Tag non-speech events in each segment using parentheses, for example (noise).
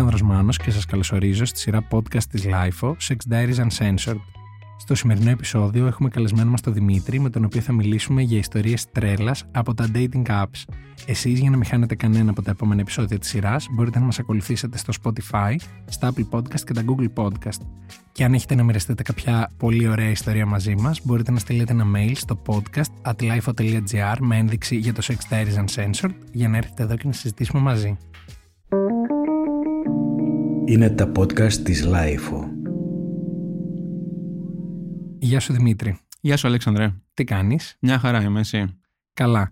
Αλέξανδρος Μάνος και σας καλωσορίζω στη σειρά podcast της LIFO, Sex Diaries Uncensored. Στο σημερινό επεισόδιο έχουμε καλεσμένο μας τον Δημήτρη, με τον οποίο θα μιλήσουμε για ιστορίες τρέλας από τα dating apps. Εσείς για να μην χάνετε κανένα από τα επόμενα επεισόδια της σειράς, μπορείτε να μας ακολουθήσετε στο Spotify, στα Apple Podcast και τα Google Podcast. Και αν έχετε να μοιραστείτε κάποια πολύ ωραία ιστορία μαζί μας, μπορείτε να στείλετε ένα mail στο podcast at lifo.gr με ένδειξη για το Sex Diaries Uncensored για να έρθετε εδώ και να συζητήσουμε μαζί. Είναι τα podcast της Lifeo. Γεια σου Δημήτρη. Γεια σου, Αλέξανδρε. Τι κάνεις; Μια χαρά είμαι, εσύ. Καλά.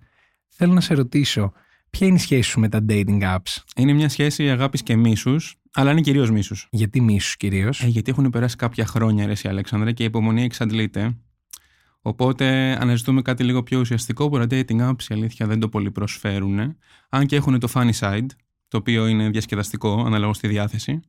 Θέλω να σε ρωτήσω, ποια είναι η σχέση σου με τα dating apps? Είναι μια σχέση αγάπης και μίσους, αλλά είναι κυρίως μίσους. Γιατί μίσους κυρίως; Ε, γιατί έχουν περάσει κάποια χρόνια, ρε, εσύ, Αλέξανδρε, και η υπομονή εξαντλείται. Οπότε αναζητούμε κάτι λίγο πιο ουσιαστικό που τα dating apps η αλήθεια δεν το πολύ προσφέρουν. Αν και έχουν το funny side, το οποίο είναι διασκεδαστικό ανάλογα στη διάθεση.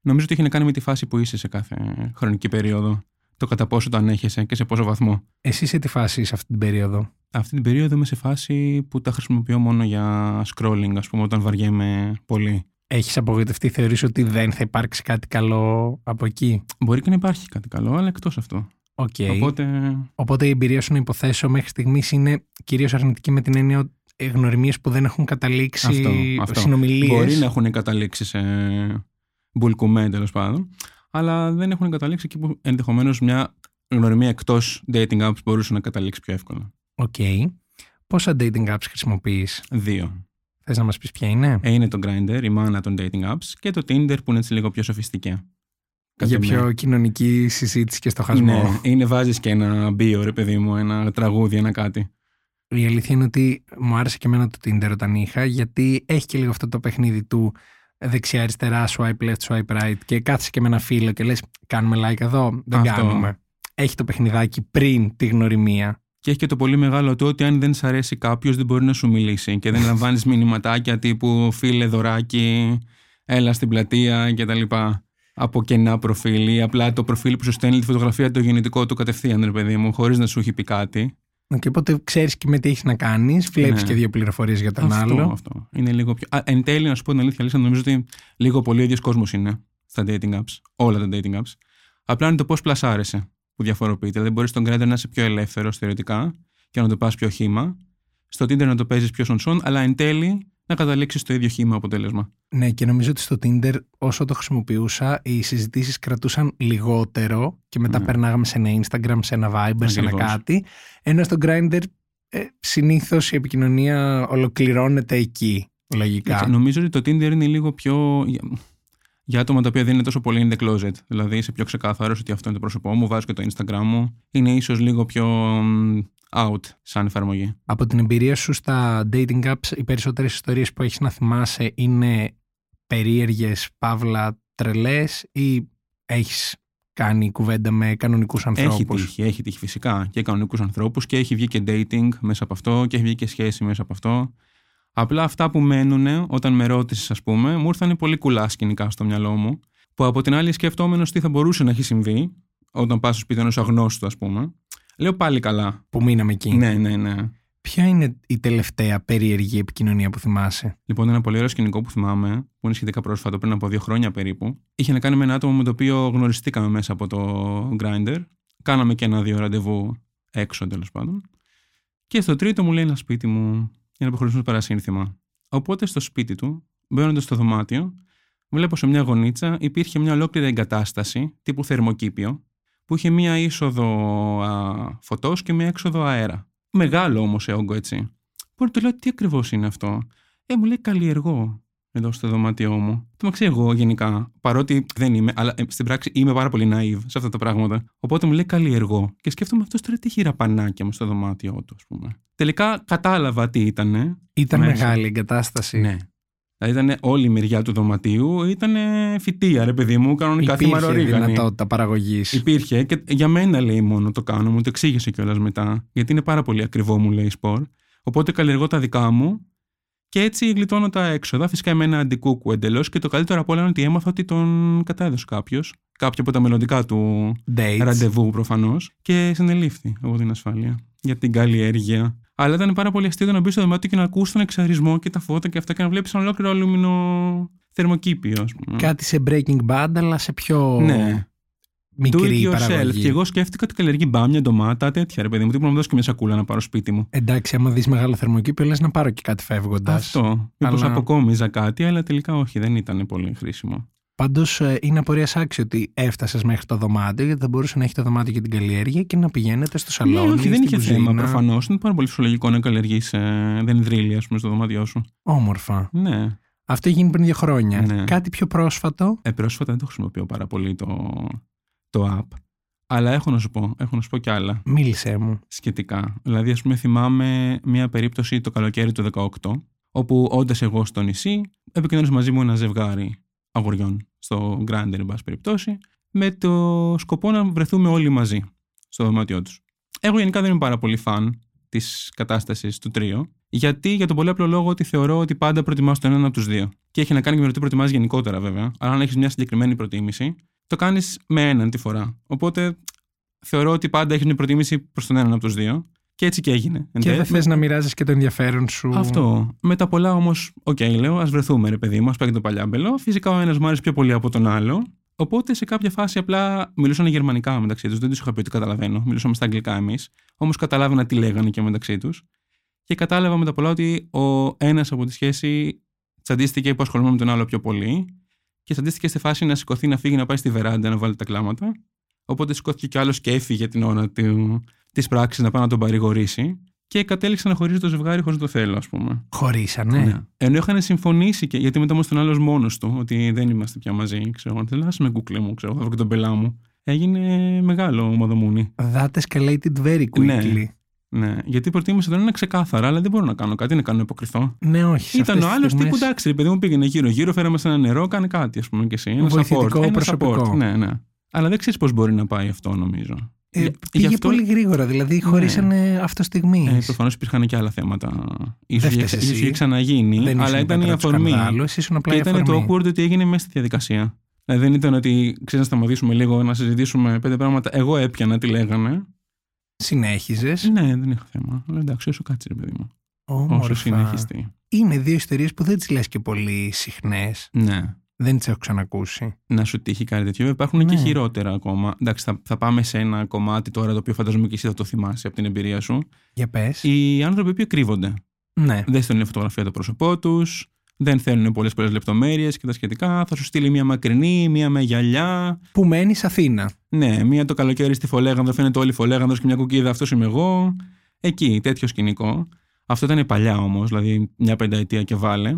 Νομίζω ότι έχει να κάνει με τη φάση που είσαι σε κάθε χρονική περίοδο. Το κατά πόσο το ανέχεσαι και σε πόσο βαθμό. Εσύ σε τι φάση είσαι αυτή την περίοδο; Αυτή την περίοδο είμαι σε φάση που τα χρησιμοποιώ μόνο για scrolling, ας πούμε, όταν βαριέμαι πολύ. Έχεις απογοητευτεί, θεωρείς ότι δεν θα υπάρξει κάτι καλό από εκεί; Μπορεί και να υπάρχει κάτι καλό, αλλά εκτός αυτό. Οκ. Οπότε. Οπότε η εμπειρία σου να υποθέσω μέχρι στιγμής είναι κυρίως αρνητική με την έννοια ότι γνωριμίες που δεν έχουν καταλήξει Αυτό, αυτό. συνομιλίες. Μπορεί να έχουν καταλήξει σε μπουλκουμέ τέλος πάντων, αλλά δεν έχουν καταλήξει εκεί που ενδεχομένως μια γνωριμία εκτός dating apps μπορούσε να καταλήξει πιο εύκολα. Οκ. Πόσα dating apps χρησιμοποιείς; Δύο. Θες να μας πεις ποια είναι; Ε, είναι το Grindr, η μάνα των dating apps, και το Tinder που είναι έτσι λίγο πιο sophisticated. για Κάποια πιο κοινωνική συζήτηση και στοχασμό. Ναι, είναι βάζεις και ένα bio, ρε παιδί μου, ένα τραγούδι, ένα κάτι. Η αλήθεια είναι ότι μου άρεσε και εμένα το Tinder όταν είχα, γιατί έχει και λίγο αυτό το παιχνίδι του δεξιά-αριστερά, swipe left, swipe right και κάθεσαι και με ένα φίλο και λες κάνουμε like εδώ, δεν Αυτό. κάνουμε. Έχει το παιχνιδάκι πριν τη γνωριμία. Και έχει και το πολύ μεγάλο το ότι αν δεν σ' αρέσει κάποιος, δεν μπορεί να σου μιλήσει και δεν (laughs) λαμβάνεις μηνυματάκια τύπου φίλε δωράκι, έλα στην πλατεία κτλ. Από κενά προφίλ ή απλά το προφίλ που σου στέλνει τη φωτογραφία το γεννητικό του κατευθείαν, ρε παιδί μου, χωρίς να σου έχει πει κάτι. Και οπότε ξέρεις και με τι έχεις να κάνεις, βλέπεις Ναι. και δύο πληροφορίες για τον αυτό, άλλο. αυτό. Είναι λίγο πιο. Α, εν τέλει, να σου πω την αλήθεια, Αλίσσα, νομίζω ότι λίγο πολύ ο ίδιος κόσμος είναι στα dating apps. Όλα τα dating apps. Απλά είναι το πώς πλασάρεσαι που διαφοροποιείται. Δηλαδή, μπορείς στον Grindr να είσαι πιο ελεύθερος θεωρητικά και να το πας πιο χήμα. Στο Tinder να το παίζεις πιο σον-σον, αλλά εν τέλει να καταλήξεις στο ίδιο χήμα αποτέλεσμα. Ναι, και νομίζω ότι στο Tinder όσο το χρησιμοποιούσα, οι συζητήσεις κρατούσαν λιγότερο και μετά Ναι. περνάγαμε σε ένα Instagram, σε ένα Viber, σε ένα Ακριβώς. κάτι. Ενώ στο Grindr ε, συνήθως η επικοινωνία ολοκληρώνεται εκεί, λογικά. Εντάξει, Νομίζω ότι το Tinder είναι λίγο πιο. Για- Για άτομα τα οποία δεν είναι τόσο πολύ in the closet. Δηλαδή είσαι πιο ξεκάθαρος ότι αυτό είναι το πρόσωπό μου, βάζω και το Instagram μου. Είναι ίσως λίγο πιο μ, out σαν εφαρμογή. Από την εμπειρία σου στα dating apps, οι περισσότερες ιστορίες που έχεις να θυμάσαι είναι περίεργες, παύλα, τρελές ή έχεις κάνει κουβέντα με κανονικούς Έχει ανθρώπους; τύχει, έχει τύχει φυσικά και κανονικούς ανθρώπους και έχει βγει και dating μέσα από αυτό και έχει βγει και σχέση μέσα από αυτό. Απλά αυτά που μένουν όταν με ρώτησες, ας πούμε, μου ήρθαν πολύ κουλά σκηνικά στο μυαλό μου. Που από την άλλη σκεφτόμενος τι θα μπορούσε να έχει συμβεί όταν πας στο σπίτι ενό αγνώστου, ας πούμε. Λέω πάλι καλά. Που μείναμε εκεί. Ναι, ναι, ναι. Ποια είναι η τελευταία περίεργη επικοινωνία που θυμάσαι; Λοιπόν, ένα πολύ ωραίο σκηνικό που θυμάμαι, που είναι σχετικά πρόσφατο, πριν από δύο χρόνια περίπου, είχε να κάνει με ένα άτομο με το οποίο γνωριστήκαμε μέσα από το Grindr. Κάναμε και ένα-δύο ραντεβού έξω, τέλος πάντων. Και στο τρίτο μου λέει ένα σπίτι μου για να προχωρήσουμε στο παρασύνθημα. Οπότε στο σπίτι του, μπαίνοντας στο δωμάτιο, βλέπω σε μια γωνίτσα υπήρχε μια ολόκληρη εγκατάσταση τύπου θερμοκήπιο, που είχε μία είσοδο α, φωτός και μία έξοδο αέρα. Μεγάλο όμως σε όγκο έτσι. Μπορεί του λέω τι ακριβώς είναι αυτό; Ε, μου λέει καλλιεργώ εδώ στο δωμάτιό μου. Το μεταξύ εγώ γενικά, παρότι δεν είμαι, αλλά ε, στην πράξη είμαι πάρα πολύ naive σε αυτά τα πράγματα. Οπότε μου λέει καλλιεργώ. Και σκέφτομαι αυτός τώρα τι έχει ραπανάκια μου στο δωμάτιό του, ας πούμε. Τελικά κατάλαβα τι ήταν. Ήταν Μέσα. μεγάλη εγκατάσταση. Ναι. Δηλαδή ήταν όλη η μεριά του δωματίου, ήταν φυτία, ρε παιδί μου, κανονικά Υπήρχε θυμαρορίγανη. δυνατότητα παραγωγής. Υπήρχε και για μένα λέει μόνο το κάνω, μου το εξήγησε κιόλας μετά. Γιατί είναι πάρα πολύ ακριβό, μου λέει σπορ. Οπότε καλλιεργώ τα δικά μου και έτσι γλιτώνω τα έξοδα. Φυσικά με ένα αντικούκου εντελώς. Και το καλύτερο από όλα είναι ότι έμαθα ότι τον κατέδωσε κάποιος. Κάποιο από τα μελλοντικά του Dates. ραντεβού προφανώς. Και συνελήφθη από την ασφάλεια για την καλλιέργεια. Αλλά ήταν πάρα πολύ αστείο το να μπεις στο δωμάτιο και να ακούς τον εξαρισμό και τα φώτα και αυτά και να βλέπεις ένα ολόκληρο αλουμινο θερμοκήπιο, ας πούμε. Κάτι σε Breaking Bad, αλλά σε πιο Ναι. Do μικρή it yourself. παραγωγή. Και εγώ σκέφτηκα ότι καλλιεργεί μπάμια, ντομάτα, τέτοια ρε παιδί μου. Τι να μου δώσει και μια σακούλα να πάρω σπίτι μου. Εντάξει, άμα δεις μεγάλο θερμοκήπιο, λες να πάρω και κάτι φεύγοντας. Αυτό. Μήπως Αλλά- αποκόμιζα κάτι, αλλά τελικά όχι, δεν ήταν πολύ χρήσιμο. Πάντως είναι απορίας άξιο ότι έφτασες μέχρι το δωμάτιο, γιατί θα μπορούσε να έχει το δωμάτιο για την καλλιέργεια και να πηγαίνετε στο σαλόνι. ναι, όχι, δεν στην είχε κουζίνα. θέμα προφανώς. Είναι πάρα πολύ φυσιολογικό να καλλιεργείς ε, δενδρίλια, ας πούμε, στο δωμάτιό σου. Όμορφα. Ναι. Αυτό έγινε πριν δύο χρόνια. Ναι. Κάτι πιο πρόσφατο. Ε, πρόσφατα δεν το χρησιμοποιώ πάρα πολύ το, το app. Αλλά έχω να σου πω, έχω να σου πω κι άλλα Μίλησέ μου. σχετικά. Δηλαδή, ας πούμε, θυμάμαι μια περίπτωση το καλοκαίρι του 18, όπου όντας εγώ στο νησί, επικοινωνήσε μαζί μου ένα ζευγάρι αγοριών στο Grindr, εν πάση περιπτώσει, με το σκοπό να βρεθούμε όλοι μαζί στο δωμάτιό τους. Εγώ γενικά δεν είμαι πάρα πολύ φαν της κατάστασης του τρίου, γιατί για τον πολύ απλό λόγο ότι θεωρώ ότι πάντα προτιμάς τον έναν από τους δύο. Και έχει να κάνει και με το τι προτιμάς γενικότερα, βέβαια. Αλλά αν έχεις μια συγκεκριμένη προτίμηση, το κάνεις με έναν τη φορά. Οπότε θεωρώ ότι πάντα έχεις μια προτίμηση προς τον έναν από τους δύο. Και έτσι και έγινε. Εν Και δεν τέλει. θες να μοιράζεις και το ενδιαφέρον σου. Αυτό. Με τα πολλά όμως, οκ, λέω, ας βρεθούμε, ρε παιδί μου, ας πάει και το παλιάμπελο. Φυσικά ο ένας μου άρεσε πιο πολύ από τον άλλο. Οπότε σε κάποια φάση απλά μιλούσαν γερμανικά μεταξύ τους. Δεν τους είχα πει ότι καταλαβαίνω. Μιλούσαμε στα αγγλικά εμείς. Όμως καταλάβαινα τι λέγανε και μεταξύ τους. Και κατάλαβα με τα πολλά ότι ο ένας από τη σχέση τσαντίστηκε που ασχολούμαι με τον άλλο πιο πολύ. Και τσαντίστηκε στη φάση να σηκωθεί, να φύγει, να πάει στη βεράντα να βάλει τα κλάματα. Οπότε σηκώθηκε κι άλλος και έφυγε την ώρα της πράξης να πάει να τον παρηγορήσει. Και κατέληξε να χωρίζει το ζευγάρι χωρίς το θέλω, ας πούμε. Χωρίσανε. Ναι. Ενώ είχαν συμφωνήσει και γιατί μετά όμω τον άλλος μόνος του, ότι δεν είμαστε πια μαζί. Ξέρω, θέλω να με κουκλί μου, ξέρω, θα βρω και τον πελά μου. Έγινε μεγάλο μαδομούνι. That escalated very quickly. Ναι, γιατί προτίμησε τον ένα ξεκάθαρα, αλλά δεν μπορώ να κάνω κάτι, να κάνω υποκριθώ. Ναι, όχι. σε Ήταν αυτές ο τις άλλος στιγμές τύπου εντάξει, ρε παιδί μου πήγαινε γύρω-γύρω, φέραμε σε ένα νερό, κάνε κάτι, ας πούμε και εσύ. Ένα Βοηθητικό support. Ένα προσωπικό. support. Ναι, ναι. Αλλά δεν ξέρεις πώς μπορεί να πάει αυτό, νομίζω. Ε, Για- πήγε γι' αυτό- πολύ γρήγορα, δηλαδή χωρίσανε αυτό στιγμή. Ε, Προφανώς υπήρχαν και άλλα θέματα. Δεν σω φταίς εσύ. είχε ξαναγίνει, δεν αλλά ήσουν ήταν η πέτρα του αφορμή. σκανδάλου, εσύ ήσουν απλά Και η ήταν το αφορμή. awkward ότι έγινε μέσα στη διαδικασία. Δηλαδή δεν ήταν ότι ξέρεις να σταματήσουμε λίγο, να συζητήσουμε πέντε πράγματα. Εγώ έπιανα τι λέγανε. Συνέχιζες; Ναι, δεν είχα θέμα. Αλλά εντάξει, όσο κάτσεις, ρε παιδί μου. Όσο Όμορφα. συνεχιστεί. Είναι δύο ιστορίες που δεν τις λες και πολύ συχνές. Ναι. Δεν τις έχω ξανακούσει. Να σου τύχει κάτι τέτοιο. Βέβαια, Υπάρχουν και Ναι. χειρότερα ακόμα. Εντάξει, θα, θα πάμε σε ένα κομμάτι τώρα το οποίο φαντάζομαι και εσύ θα το θυμάσαι από την εμπειρία σου. Για πες. Οι άνθρωποι που κρύβονται. Ναι. Δεν στέλνουν φωτογραφία το πρόσωπό τους, δεν θέλουν πολλές πολλές λεπτομέρειες και τα σχετικά. Θα σου στείλει μία μακρινή, μία με γυαλιά. Που μένει Αθήνα. Ναι, μία το καλοκαίρι στη Φολέγανδρο, φαίνεται όλη η Φολέγανδρος και μια κουκίδα, αυτός είμαι εγώ. Εκεί, τέτοιο σκηνικό. Αυτό ήταν παλιά όμως, δηλαδή μια πενταετία και βάλε.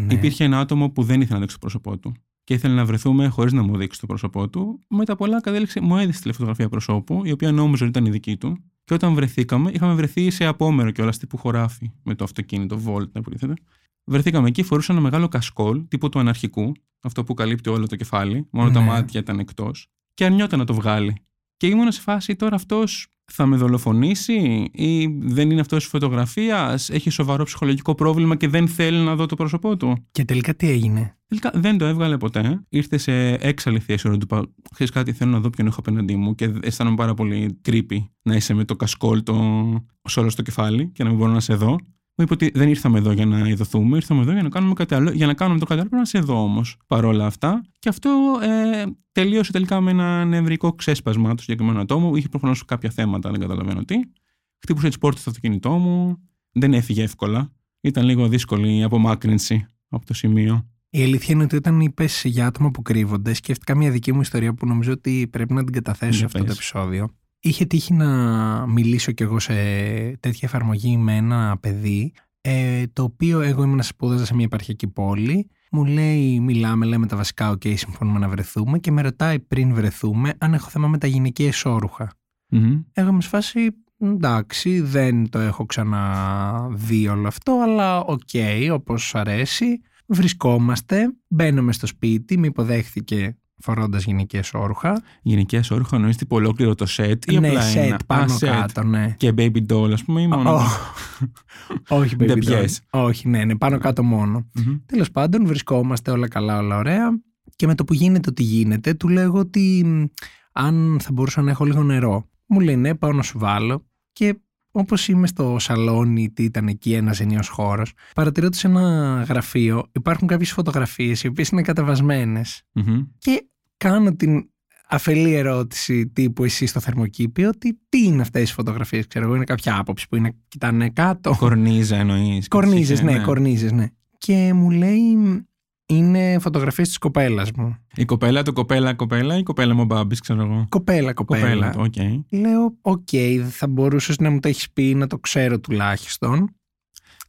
Ναι. Υπήρχε ένα άτομο που δεν ήθελε να δείξει το πρόσωπό του. Και ήθελε να βρεθούμε χωρίς να μου δείξει το πρόσωπό του. Με τα πολλά κατέληξε, μου έδειξε τη φωτογραφία προσώπου, η οποία νόμιζε ότι ήταν η δική του. Και όταν βρεθήκαμε, είχαμε βρεθεί σε απόμερο κιόλας τύπου χωράφι με το αυτοκίνητο Volt, να υποτίθεται. Βρεθήκαμε εκεί, φορούσε ένα μεγάλο κασκόλ τύπου του αναρχικού, αυτό που καλύπτει όλο το κεφάλι, μόνο τα Ναι. μάτια ήταν εκτός, και αρνιόταν να το βγάλει. Και ήμουν σε φάση τώρα αυτός θα με δολοφονήσει ή δεν είναι αυτός φωτογραφία, έχει σοβαρό ψυχολογικό πρόβλημα και δεν θέλει να δω το πρόσωπό του. Και τελικά τι έγινε; Τελικά δεν το έβγαλε ποτέ. Ήρθε σε έξαλλη θέση όταν του είπα: Ξέρεις κάτι, θέλω να δω ποιον έχω απέναντί μου και αισθάνομαι πάρα πολύ creepy να είσαι με το κασκόλ το σώρο στο κεφάλι και να μην μπορώ να σε δω. Μου είπε ότι δεν ήρθαμε εδώ για να ειδωθούμε, ήρθαμε εδώ για να κάνουμε κάτι άλλο. Για να κάνουμε το κάτι άλλο, πρέπει να σε δω όμως παρόλα αυτά. Και αυτό ε, τελείωσε τελικά με ένα νευρικό ξέσπασμα του συγκεκριμένου ατόμου. Είχε προφανώς κάποια θέματα, δεν καταλαβαίνω τι. Χτύπουσε τις πόρτες στο αυτοκίνητό μου. Δεν έφυγε εύκολα. Ήταν λίγο δύσκολη η απομάκρυνση από το σημείο. Η αλήθεια είναι ότι όταν είπες για άτομα που κρύβονται, σκέφτηκα μια δική μου ιστορία που νομίζω ότι πρέπει να την καταθέσω σε Για αυτό το πες. επεισόδιο. Είχε τύχει να μιλήσω κι εγώ σε τέτοια εφαρμογή με ένα παιδί, ε, το οποίο εγώ ήμουν σπούδαζα σε μια επαρχιακή πόλη. Μου λέει, μιλάμε, λέμε τα βασικά, οκ, συμφωνούμε να βρεθούμε και με ρωτάει πριν βρεθούμε αν έχω θέμα με τα γυναικεία εσώρουχα. Μμμ. Εγώ είμαι σε φάση, εντάξει, δεν το έχω ξαναδεί όλο αυτό, αλλά οκ, όπως αρέσει. Βρισκόμαστε, μπαίνουμε στο σπίτι, με υποδέχθηκε φορώντας γυναικεία εσώρουχα. Γυναικεία εσώρουχα εννοείς τύπου ολόκληρο το σετ ή ναι, απλά σετ ένα; πάνω Α, σετ. κάτω, ναι. Και baby doll, ας πούμε, ή μόνο. Ω, (laughs) Όχι, baby Δεν doll. πιες. Όχι, ναι, ναι, πάνω κάτω μόνο. Μμμ. Τέλος πάντων, βρισκόμαστε όλα καλά, όλα ωραία. Και με το που γίνεται ότι γίνεται, του λέω εγώ ότι μ, αν θα μπορούσα να έχω λίγο νερό. Μου λέει ναι, πάω να σου βάλω. Και όπως είμαι στο σαλόνι, τι ήταν εκεί ένας ενίο χώρος, παρατηρώ ότι σε ένα γραφείο υπάρχουν κάποιες φωτογραφίες οι οποίες είναι κατεβασμένες Μμμ. και κάνω την αφελή ερώτηση τύπου εσύ στο θερμοκήπιο ότι τι είναι αυτές οι φωτογραφίες, ξέρω εγώ, είναι κάποια άποψη που είναι, κοιτάνε κάτω. Κορνίζα εννοείς. Κορνίζες, ναι, κορνίζες, ναι. Και μου λέει είναι φωτογραφίες της κοπέλας μου. Η κοπέλα, το κοπέλα, κοπέλα ή η κοπέλα μου ο Μπάμπης, ξέρω εγώ. Κοπέλα, κοπέλα. Κοπέλα, οκ. Λέω, οκ, θα μπορούσες να μου το έχεις πει να το ξέρω τουλάχιστον.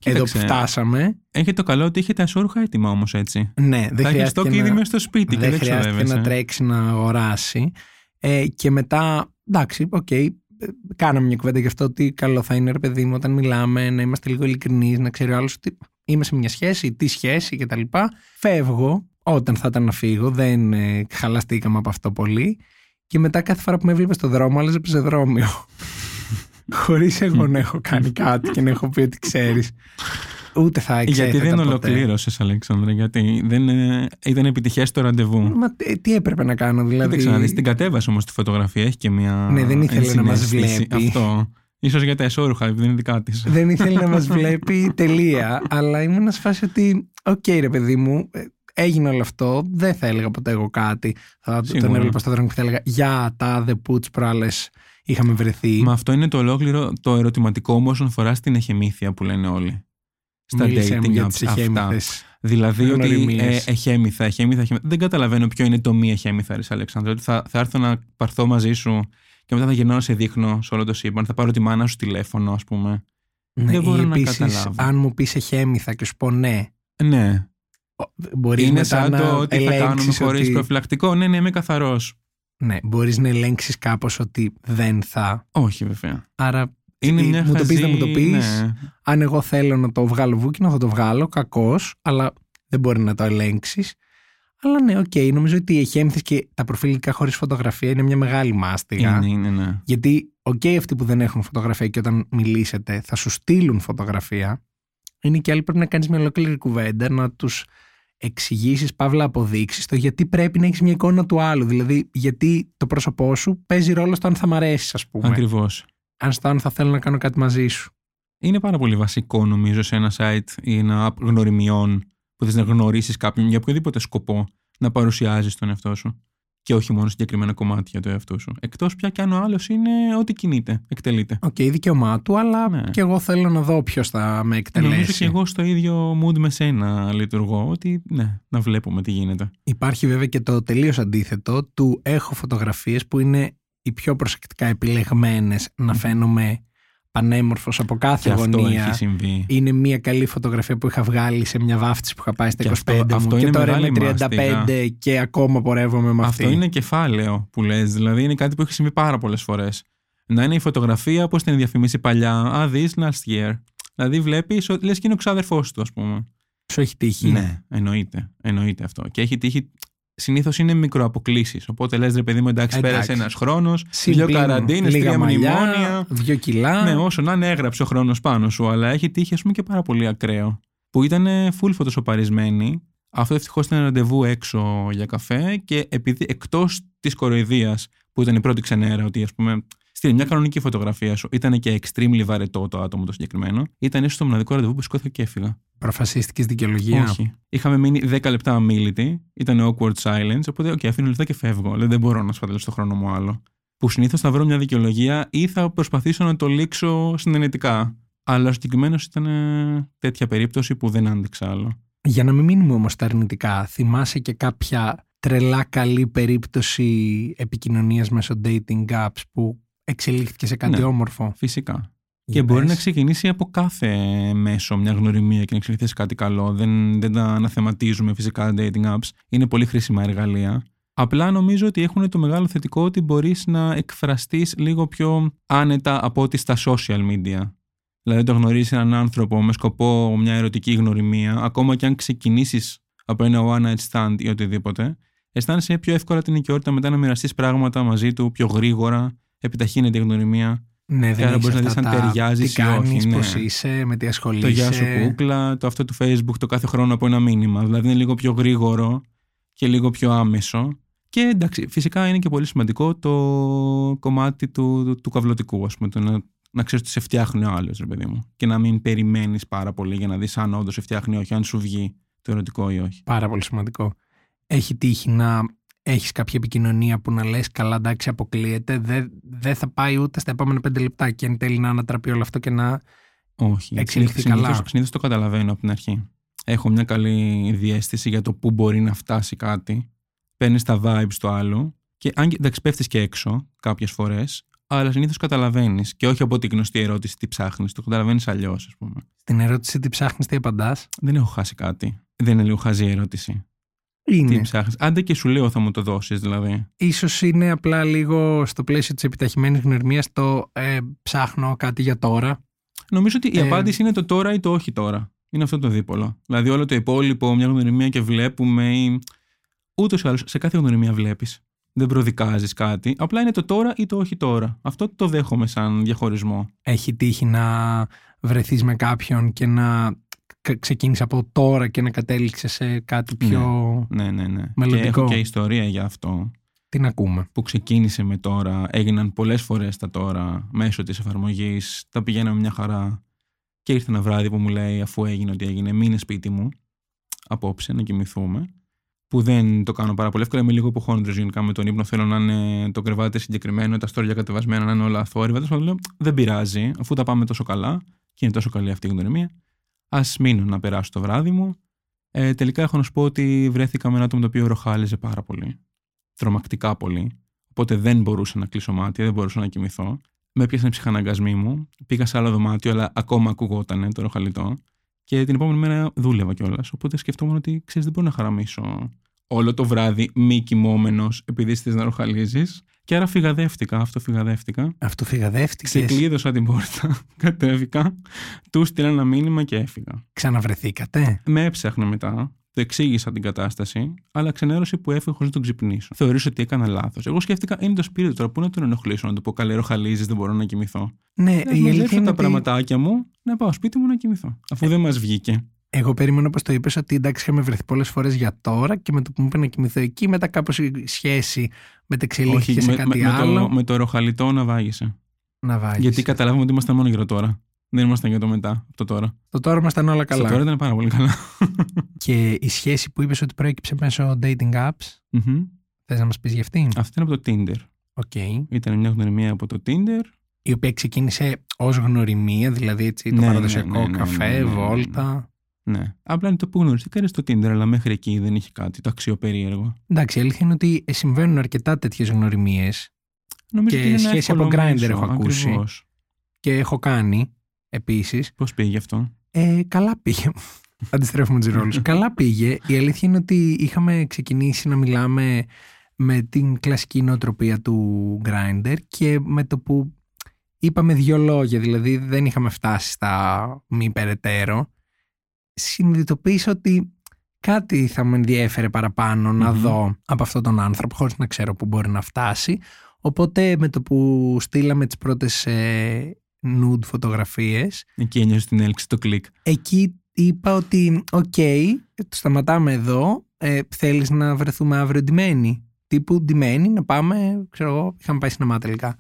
Εδώ που Κοίταξε, φτάσαμε. Έχει το καλό ότι έχει τα εσώρουχα έτοιμα όμως έτσι. Ναι, δεν θα έχει χρειάστηκε το να... ήδη μέσα στο σπίτι και δεν δεν χρειάστηκε ξοδεύεσαι. να τρέξει να αγοράσει. Ε, και μετά, εντάξει, οκ, ε, κάναμε μια κουβέντα γι' αυτό ότι καλό θα είναι, ρε παιδί μου, όταν μιλάμε, να είμαστε λίγο ειλικρινείς, να ξέρει ο άλλος ότι είμαι σε μια σχέση, τι σχέση κτλ. Φεύγω όταν θα ήταν να φύγω, δεν ε, χαλαστήκαμε από αυτό πολύ. Και μετά κάθε φορά που με έβλεπε στο δρόμο, άλλαζε πεζοδρόμιο. Χωρίς εγώ να έχω κάνει κάτι και να έχω πει ότι ξέρεις. Ούτε θα εξέθετα Γιατί δεν ποτέ. ολοκλήρωσες, Αλέξανδρα, γιατί δεν ε, ήταν επιτυχές το ραντεβού. Μα τι- τι έπρεπε να κάνω, δηλαδή. Κοίταξε να δεις, την κατέβασε όμως τη φωτογραφία, έχει και μια. Ναι, δεν ήθελε να μας ενσυναίσθηση. βλέπει. Αυτό. σω για τα εσόρουχα, επειδή είναι δικά της. δεν ήθελε να μας (laughs) βλέπει τελεία, αλλά ήμουν σε φάση ότι, οκ ρε παιδί μου, ε, έγινε όλο αυτό, δεν θα έλεγα ποτέ εγώ κάτι. Θα τον Σίγουρα. έβλεπα στο δρόμο και θα έλεγα «Για τα δε πούτς προάλλες είχαμε βρεθεί». Μα αυτό είναι το ολόκληρο το ερωτηματικό όμω όσον αφορά στην εχεμήθεια που λένε όλοι. Στα Μίλησέ μου dating για apps τις αυτά. εχέμηθες. Δηλαδή ότι ε, Γνωριμίες. εχέμηθα, εχέμηθα, εχέμηθα. Δεν καταλαβαίνω ποιο είναι το μη εχέμηθα, ρε Αλεξάνδρα. Ότι θα, θα έρθω να πάρθω μαζί σου και μετά θα γυρνάω να σε δείχνω σε όλο το σύμπαν. Θα πάρω τη μάνα σου τηλέφωνο, ας πούμε. Ναι, Δεν μπορώ ή να επίσης, καταλάβω. αν μου πεις εχέμηθα και σου πω ναι, Ναι. μπορείς είναι μετά σαν να το ότι θα κάνουμε ελέγξεις χωρίς ότι... προφυλακτικό. Ναι, ναι, είμαι καθαρός. Ναι, μπορείς να ελέγξεις κάπως ότι δεν θα. Όχι, βέβαια. Άρα, Είναι ή μια μου το πεις, δεν μου το χαζή- πεις. ναι. αν εγώ θέλω να το βγάλω βούκινο θα το βγάλω, κακός, αλλά δεν μπορεί να το ελέγξεις. Αλλά ναι, οκ, νομίζω ότι οι εχέμυθες και τα προφίλικα χωρίς φωτογραφία είναι μια μεγάλη μάστιγα. Είναι, είναι, ναι. Γιατί, οκ, αυτοί που δεν έχουν φωτογραφία και όταν μιλήσετε θα σου στείλουν φωτογραφία, είναι και άλλοι που πρέπει να κάνεις μια ολόκληρη κουβέντα, να τους εξηγήσεις, παύλα αποδείξεις το γιατί πρέπει να έχεις μια εικόνα του άλλου. Δηλαδή, γιατί το πρόσωπό σου παίζει ρόλο στο αν θα μ' αρέσει, ας πούμε. Ακριβώς. Αν στο αν θα θέλω να κάνω κάτι μαζί σου. Είναι πάρα πολύ βασικό νομίζω σε ένα site ή ένα app γνωριμιών που θες να γνωρίσεις κάποιον για οποιοδήποτε σκοπό να παρουσιάζεις τον εαυτό σου και όχι μόνο συγκεκριμένα κομμάτια για το εαυτό σου. Εκτός πια κι αν ο άλλος είναι ό,τι κινείται, εκτελείται. Οκ, δικαίωμά του, αλλά Ναι. και εγώ θέλω να δω ποιος θα με εκτελέσει. Νομίζω και εγώ στο ίδιο mood με σένα λειτουργώ, ότι ναι, να βλέπουμε τι γίνεται. Υπάρχει βέβαια και το τελείως αντίθετο του έχω φωτογραφίες που είναι οι πιο προσεκτικά επιλεγμένες να φαίνομαι πανέμορφος από κάθε Και αυτό γωνία. έχει συμβεί. Είναι μια καλή φωτογραφία που είχα βγάλει σε μια βάφτιση που είχα πάει στα Και 25 αυτό- μου αυτό και είναι τώρα μεγάλη είμαι 35 μάστιγα. και ακόμα πορεύομαι με αυτή. Αυτό είναι κεφάλαιο που λες, δηλαδή είναι κάτι που έχει συμβεί πάρα πολλές φορές. Να είναι η φωτογραφία όπως την διαφημίσει παλιά, α, this last year. Δηλαδή βλέπεις ότι λες και είναι ο ξάδερφός του, ας πούμε. Σου έχει τύχει. Ναι, εννοείται. Εννοείται αυτό. Και έχει τύχει. Συνήθως είναι μικροαποκλήσεις. Οπότε λες, ρε παιδί μου, εντάξει, Εντάξει. πέρασε ένας χρόνος, δύο Συμπλήν, καραντίνες, λίγα τρία μαλλιά, μνημόνια. Δύο κιλά. Ναι, όσο να είναι, έγραψε ο χρόνος πάνω σου. Αλλά έχει τύχει, ας πούμε, και πάρα πολύ ακραίο. Που ήταν full φωτοσοπαρισμένη. Αυτό ευτυχώς ήταν ραντεβού έξω για καφέ και επειδή εκτός της κοροϊδίας που ήταν η πρώτη ξενέρα, ότι ας πούμε στείλει μια κανονική φωτογραφία σου, ήταν και extremely βαρετό το άτομο το συγκεκριμένο, ήταν ίσως το μοναδικό ραντεβού που σηκώθηκα και έφυγα. Προφασίστηκες δικαιολογία; Όχι. Είχαμε μείνει 10 λεπτά αμίλητοι. Ήταν awkward silence. Οπότε, οκ, αφήνω λεφτά και φεύγω. Λέει, δεν μπορώ να σπαταλήσω το χρόνο μου άλλο. Που συνήθως θα βρω μια δικαιολογία ή θα προσπαθήσω να το λήξω συναινετικά. Αλλά ο συγκεκριμένος ήταν ε, τέτοια περίπτωση που δεν άντεξα άλλο. Για να μην μείνουμε όμως στα αρνητικά, θυμάσαι και κάποια τρελά καλή περίπτωση επικοινωνίας μέσω dating apps που εξελίχθηκε σε κάτι Ναι. όμορφο. Φυσικά. Για και μπορεί πες. να ξεκινήσει από κάθε μέσο μιας γνωριμίας και να εξελιχθεί σε κάτι καλό. Δεν, δεν τα αναθεματίζουμε φυσικά τα dating apps. Είναι πολύ χρήσιμα εργαλεία. Απλά νομίζω ότι έχουν το μεγάλο θετικό ότι μπορείς να εκφραστείς λίγο πιο άνετα από ό,τι στα social media. Δηλαδή το γνωρίζεις έναν άνθρωπο με σκοπό μια ερωτική γνωριμία, ακόμα και αν ξεκινήσεις από ένα one night stand ή οτιδήποτε, αισθάνεσαι πιο εύκολα την οικειότητα μετά να μοιραστείς πράγματα μαζί του πιο γρήγορα, επιταχύνεται η γνωριμία. Ναι, δεν άρα έχεις μπορείς να αυτά δεις αν τα ταιριάζεις τι ή όχι, κάνεις, ναι. πώς είσαι, με τι ασχολείσαι. Το γεια σου κούκλα, το αυτό του facebook το κάθε χρόνο από ένα μήνυμα. Δηλαδή είναι λίγο πιο γρήγορο και λίγο πιο άμεσο. Και εντάξει, φυσικά είναι και πολύ σημαντικό το κομμάτι του, του, του καυλωτικού, ας πούμε, το να να ξέρεις ότι σε φτιάχνει ο άλλος, ρε παιδί μου. Και να μην περιμένεις πάρα πολύ για να δεις αν όντως σε φτιάχνει ή όχι, αν σου βγει το ερωτικό ή όχι. Πάρα πολύ σημαντικό. Έχει τύχει να έχεις κάποια επικοινωνία που να λες: Καλά, εντάξει, αποκλείεται. Δεν δεν θα πάει ούτε στα επόμενα πέντε λεπτά και εν τέλει να ανατραπεί όλο αυτό και να. Όχι. Εξελιχθεί συνήθως- καλά. Συνήθως το καταλαβαίνω από την αρχή. Έχω μια καλή διέστηση για το πού μπορεί να φτάσει κάτι. Παίρνεις τα vibes του άλλου. Και αν και- εντάξει, πέφτεις και έξω κάποιες φορές, αλλά συνήθως καταλαβαίνεις. Και όχι από τη γνωστή ερώτηση τι ψάχνεις. Το καταλαβαίνεις αλλιώς, ας πούμε. Στην ερώτηση τι ψάχνεις, τι απαντάς; Δεν έχω χάσει κάτι. Δεν είναι λίγο χαζή η ερώτηση. Είναι. Τι ψάχνεις. Άντε και σου λέω θα μου το δώσεις, δηλαδή. Ίσως είναι απλά λίγο στο πλαίσιο της επιταχυμένης γνωριμίας το ε, ψάχνω κάτι για τώρα. Νομίζω ότι η Ε, απάντηση είναι το τώρα ή το όχι τώρα. Είναι αυτό το δίπολο. Δηλαδή, όλο το υπόλοιπο, μια γνωριμία και βλέπουμε. Ή... Ούτως ή άλλως, σε κάθε γνωριμία βλέπεις. Δεν προδικάζεις κάτι. Απλά είναι το τώρα ή το όχι τώρα. Αυτό το δέχομαι σαν διαχωρισμό. Έχει τύχει να βρεθείς με κάποιον και να κα- ξεκίνησε από τώρα και να κατέληξε σε κάτι πιο... Ναι, ναι, ναι. Μελλοντικό. Και έχω και ιστορία για αυτό. Τι να ακούμε. Που ξεκίνησε με τώρα. Έγιναν πολλές φορές τα τώρα μέσω της εφαρμογής. Τα πηγαίναμε μια χαρά. Και ήρθε ένα βράδυ που μου λέει, αφού έγινε ό,τι έγινε, μείνε σπίτι μου. Απόψε να κοιμηθούμε. Που δεν το κάνω πάρα πολύ εύκολα. Είμαι λίγο υποχόντρο γενικά με τον ύπνο. Θέλω να είναι το κρεβάτι συγκεκριμένο, τα στόρια κατεβασμένα, να είναι όλα αθόρυβα. Τέλος πάντων, λέω, δεν πειράζει, αφού τα πάμε τόσο καλά και είναι τόσο καλή αυτή η γνωριμία. Α μείνω να περάσω το βράδυ μου. Ε, τελικά έχω να σου πω ότι βρέθηκα με ένα άτομο το οποίο ροχάλιζε πάρα πολύ. Τρομακτικά πολύ. Οπότε δεν μπορούσα να κλείσω μάτια, δεν μπορούσα να κοιμηθώ. Με έπιασαν οι ψυχαναγκασμοί μου. Πήγα σε άλλο δωμάτιο, αλλά ακόμα ακουγόταν το ροχαλιτό. Και την επόμενη μέρα δούλευα κιόλας. Οπότε σκεφτόμουν ότι ξέρεις, δεν μπορώ να χαραμίσω όλο το βράδυ μη κοιμόμενος επειδή θε να ροχαλίζει. Και άρα φυγαδεύτηκα, αυτό φυγαδεύτηκα. Αυτό φυγαδεύτηκες, Ξεκλείδωσα την πόρτα, (laughs) κατέβηκα, του στείλα ένα μήνυμα και έφυγα. ξαναβρεθήκατε; Με έψαχνα μετά, το εξήγησα την κατάσταση, αλλά ξενέρωσε που έφυγε χωρίς να τον ξυπνήσω. Θεωρήσω ότι έκανα λάθος. Εγώ σκέφτηκα, είναι το σπίτι τώρα, πού να τον ενοχλήσω, να του πω καλέ ροχαλίζεις, δεν μπορώ να κοιμηθώ. Ναι, Να η αλήθεια μαζέψω είναι τα ότι πραγματάκια μου, να πάω σπίτι μου να κοιμηθώ. Αφού δεν μας βγήκε. Εγώ περίμενα όπως το είπες ότι εντάξει είχαμε βρεθεί πολλές φορές για τώρα και με το που μου είπε να κοιμηθώ εκεί μετά κάπως η σχέση μετεξελίχθηκε σε με, κάτι με, με άλλο το, με το ροχαλιτό να βάγισε. να βάγεις. Γιατί καταλάβαμε ότι ήμασταν μόνο για το τώρα. Δεν ήμασταν για το μετά, από το τώρα. Το τώρα ήμασταν όλα Στο καλά. τώρα ήταν πάρα πολύ καλά. (laughs) Και η σχέση που είπες ότι προέκυψε μέσω dating apps, Μμμ. θες να μας πεις για αυτήν; Αυτή είναι από το Tinder. Οκ. Ήταν μια γνωριμία από το Tinder. Η οποία ξεκίνησε ως γνωριμία, δηλαδή έτσι το Ναι, ναι, παραδοσιακό ναι, ναι, ναι, καφέ, ναι, ναι, ναι. βόλτα. Ναι. Απλά είναι το που γνωριστήκατε στο Tinder, αλλά μέχρι εκεί δεν είχε κάτι το αξιοπερίεργο. Εντάξει, η αλήθεια είναι ότι συμβαίνουν αρκετά τέτοιες γνωριμίες Νομίζω Και ότι είναι ένα σχέση από εύκολο Grindr μέσο, έχω ακούσει. ακριβώς. και έχω κάνει επίσης. Πώς πήγε αυτό; Ε, καλά πήγε. (laughs) Αντιστρέφουμε τους ρόλους. (laughs) καλά πήγε. Η αλήθεια είναι ότι είχαμε ξεκινήσει να μιλάμε με την κλασική νοοτροπία του Grindr και με το που είπαμε δύο λόγια, δηλαδή δεν είχαμε φτάσει στα μη περαιτέρω, συνειδητοποίησα ότι κάτι θα με ενδιέφερε παραπάνω να Μμμ. δω από αυτόν τον άνθρωπο χωρίς να ξέρω που μπορεί να φτάσει. Οπότε με το που στείλαμε τις πρώτες ε, nude φωτογραφίες Εκεί ένιωσες την έλξη το κλικ. εκεί είπα ότι οκ, το σταματάμε εδώ, ε, θέλεις να βρεθούμε αύριο ντυμένοι; Τύπου ντυμένοι να πάμε, ξέρω εγώ, είχαμε πάει σινεμά τελικά.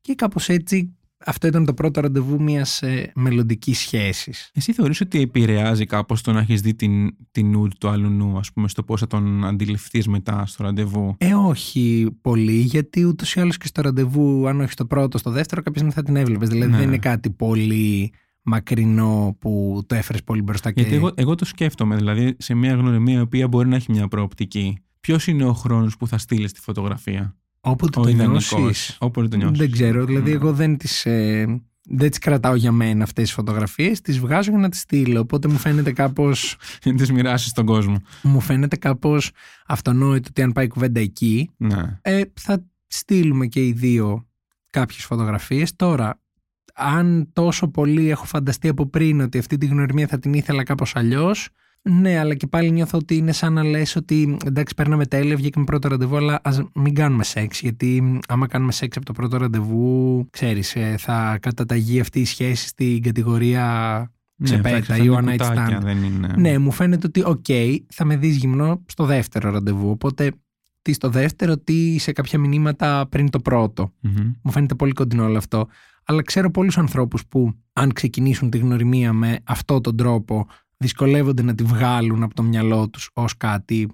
Και κάπως έτσι αυτό ήταν το πρώτο ραντεβού μιας ε, μελλοντικής σχέσης. Εσύ θεωρείς ότι επηρεάζει κάπως το να έχεις δει την, την nude του άλλου νου, ας πούμε, στο πώς θα τον αντιληφθείς μετά στο ραντεβού; Ε, όχι πολύ, γιατί ούτως ή άλλως και στο ραντεβού, αν όχι στο πρώτο, στο δεύτερο, κάποια στιγμή θα την έβλεπες. Δηλαδή Ναι. δεν είναι κάτι πολύ μακρινό που το έφερες πολύ μπροστά και... Γιατί εγώ, εγώ το σκέφτομαι, δηλαδή σε μια γνωριμία η οποία μπορεί να έχει μια προοπτική. Ποιος είναι ο χρόνος που θα στείλεις τη φωτογραφία, Όποτε Ο το ιδανικός. νιώσεις. Όποτε το νιώσεις. Δεν ξέρω, δηλαδή Ναι. εγώ δεν τις, ε, δεν τις κρατάω για μένα αυτές τις φωτογραφίες, τις βγάζω για να τις στείλω, οπότε μου φαίνεται κάπως, (laughs) Για να τις μοιράσεις στον κόσμο. μου φαίνεται κάπως αυτονόητο ότι αν πάει η κουβέντα εκεί, Ναι. ε, θα στείλουμε και οι δύο κάποιες φωτογραφίες. Τώρα, αν τόσο πολύ έχω φανταστεί από πριν ότι αυτή τη γνωριμία θα την ήθελα κάπως αλλιώς, ναι, αλλά και πάλι νιώθω ότι είναι σαν να λες ότι εντάξει, παίρναμε τέλεια, βγήκαμε πρώτο ραντεβού, αλλά ας μην κάνουμε σεξ. Γιατί άμα κάνουμε σεξ από το πρώτο ραντεβού, ξέρεις, ε, θα καταταγεί αυτή η σχέση στην κατηγορία Ξεπέτα εντάξει, ή αυτά one είναι night κουτάκια, stand. Δεν είναι... ναι, μου φαίνεται ότι, οκ, θα με δεις γυμνό στο δεύτερο ραντεβού. Οπότε, τι στο δεύτερο, τι σε κάποια μηνύματα πριν το πρώτο. Μμμ. Μου φαίνεται πολύ κοντινό όλο αυτό. Αλλά ξέρω πολλούς ανθρώπους που, αν ξεκινήσουν τη γνωριμία με αυτόν τον τρόπο, δυσκολεύονται να τη βγάλουν από το μυαλό τους ως κάτι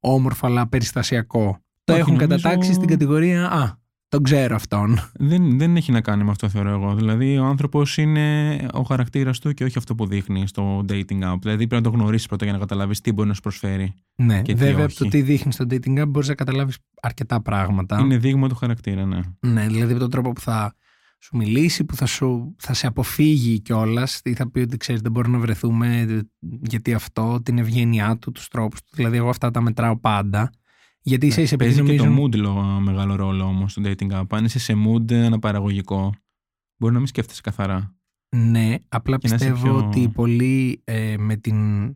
όμορφο αλλά περιστασιακό. Το Όχι, έχουν νομίζω- κατατάξει στην κατηγορία Α, τον ξέρω αυτόν. Δεν, δεν έχει να κάνει με αυτό, θεωρώ εγώ. Δηλαδή, ο άνθρωπος είναι ο χαρακτήρας του και όχι αυτό που δείχνει στο dating app. Δηλαδή, πρέπει να το γνωρίσεις πρώτα για να καταλάβεις τι μπορεί να σου προσφέρει. Ναι, Και τι βέβαια από όχι. το τι δείχνεις στο dating app μπορείς να καταλάβεις αρκετά πράγματα. Είναι δείγμα του χαρακτήρα, ναι. Ναι, δηλαδή από τον τρόπο που θα σου μιλήσει, που θα, σου, θα σε αποφύγει κιόλας, ή θα πει ότι ξέρεις, δεν μπορούμε να βρεθούμε γιατί αυτό, την ευγένειά του, τους τρόπους του. Δηλαδή, εγώ αυτά τα μετράω πάντα. Γιατί είσαι είσαι επειδή Ναι, Παίζει και νομίζω. το mood λόγω μεγάλο ρόλο όμως στο dating app. Αν είσαι σε mood αναπαραγωγικό, μπορεί να μην σκέφτεσαι καθαρά. Ναι, απλά Και να είσαι πιστεύω πιο- ότι πολλοί ε, με την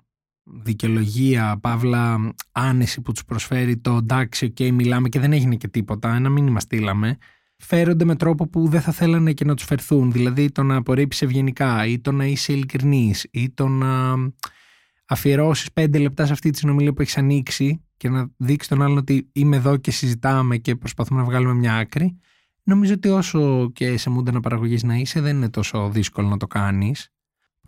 δικαιολογία, παύλα άνεση που τους προσφέρει το εντάξει, οκ, μιλάμε και δεν έγινε και τίποτα, ένα μήνυμα στείλαμε, φέρονται με τρόπο που δεν θα θέλανε και να τους φερθούν. Δηλαδή το να απορρίψει ευγενικά ή το να είσαι ειλικρινής ή το να αφιερώσεις πέντε λεπτά σε αυτή τη συνομιλία που έχεις ανοίξει και να δείξεις τον άλλον ότι είμαι εδώ και συζητάμε και προσπαθούμε να βγάλουμε μια άκρη. Νομίζω ότι όσο και σε mood αναπαραγωγής να είσαι, δεν είναι τόσο δύσκολο να το κάνεις.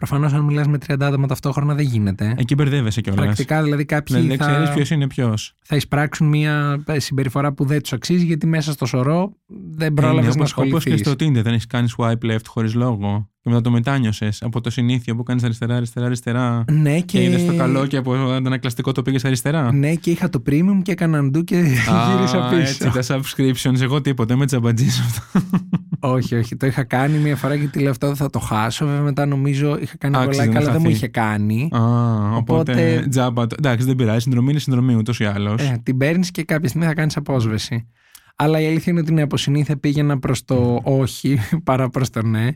Προφανώς, αν μιλάς με 30 άτομα ταυτόχρονα, δεν γίνεται. Εκεί μπερδεύεσαι κιόλας. Πρακτικά, δηλαδή, κάποιοι Δεν, δεν θα, ξέρεις ποιος είναι ποιος. θα εισπράξουν μια ε, συμπεριφορά που δεν τους αξίζει, γιατί μέσα στο σωρό δεν πρόλαβες να Όπω ασχοληθεί. και στο Tinder, δεν έχεις κάνει swipe left χωρίς λόγο. Και μετά το μετάνιωσες από το συνήθεια που κάνεις αριστερά, αριστερά, αριστερά. Ναι, Και, και... είδες το καλό και από αντανακλαστικό το πήγες αριστερά. Ναι, και είχα το premium και έκανα undo και (laughs) γύρισα Α, πίσω. Έτσι, τα subscriptions. Εγώ τίποτα, είμαι τζαμπατζής αυτό. όχι, όχι. Το είχα κάνει μια φορά γιατί λέω αυτό δεν θα το χάσω. Βέβαια, μετά νομίζω είχα κάνει Άξιζε πολλά να καλά, δεν μου χαθεί. είχε κάνει. Α, οπότε, Οπότε- τζάμπα. το- Εντάξει, δεν πειράζει. Συνδρομή είναι συνδρομή ούτως ή άλλως. Ε, την παίρνεις και κάποια στιγμή θα κάνεις απόσβεση. Αλλά η αλήθεια είναι ότι ναι, από συνήθεια πήγαινα προς το όχι παρά προς το ναι.